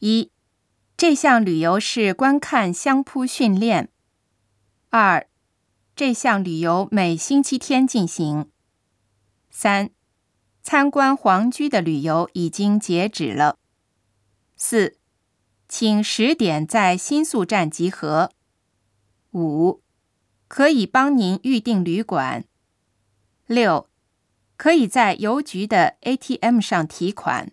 一，这项旅游是观看相扑训练。二，这项旅游每星期天进行。三，参观皇居的旅游已经截止了。四，请十点在新宿站集合。五，可以帮您预订旅馆。六，可以在邮局的 ATM 上提款。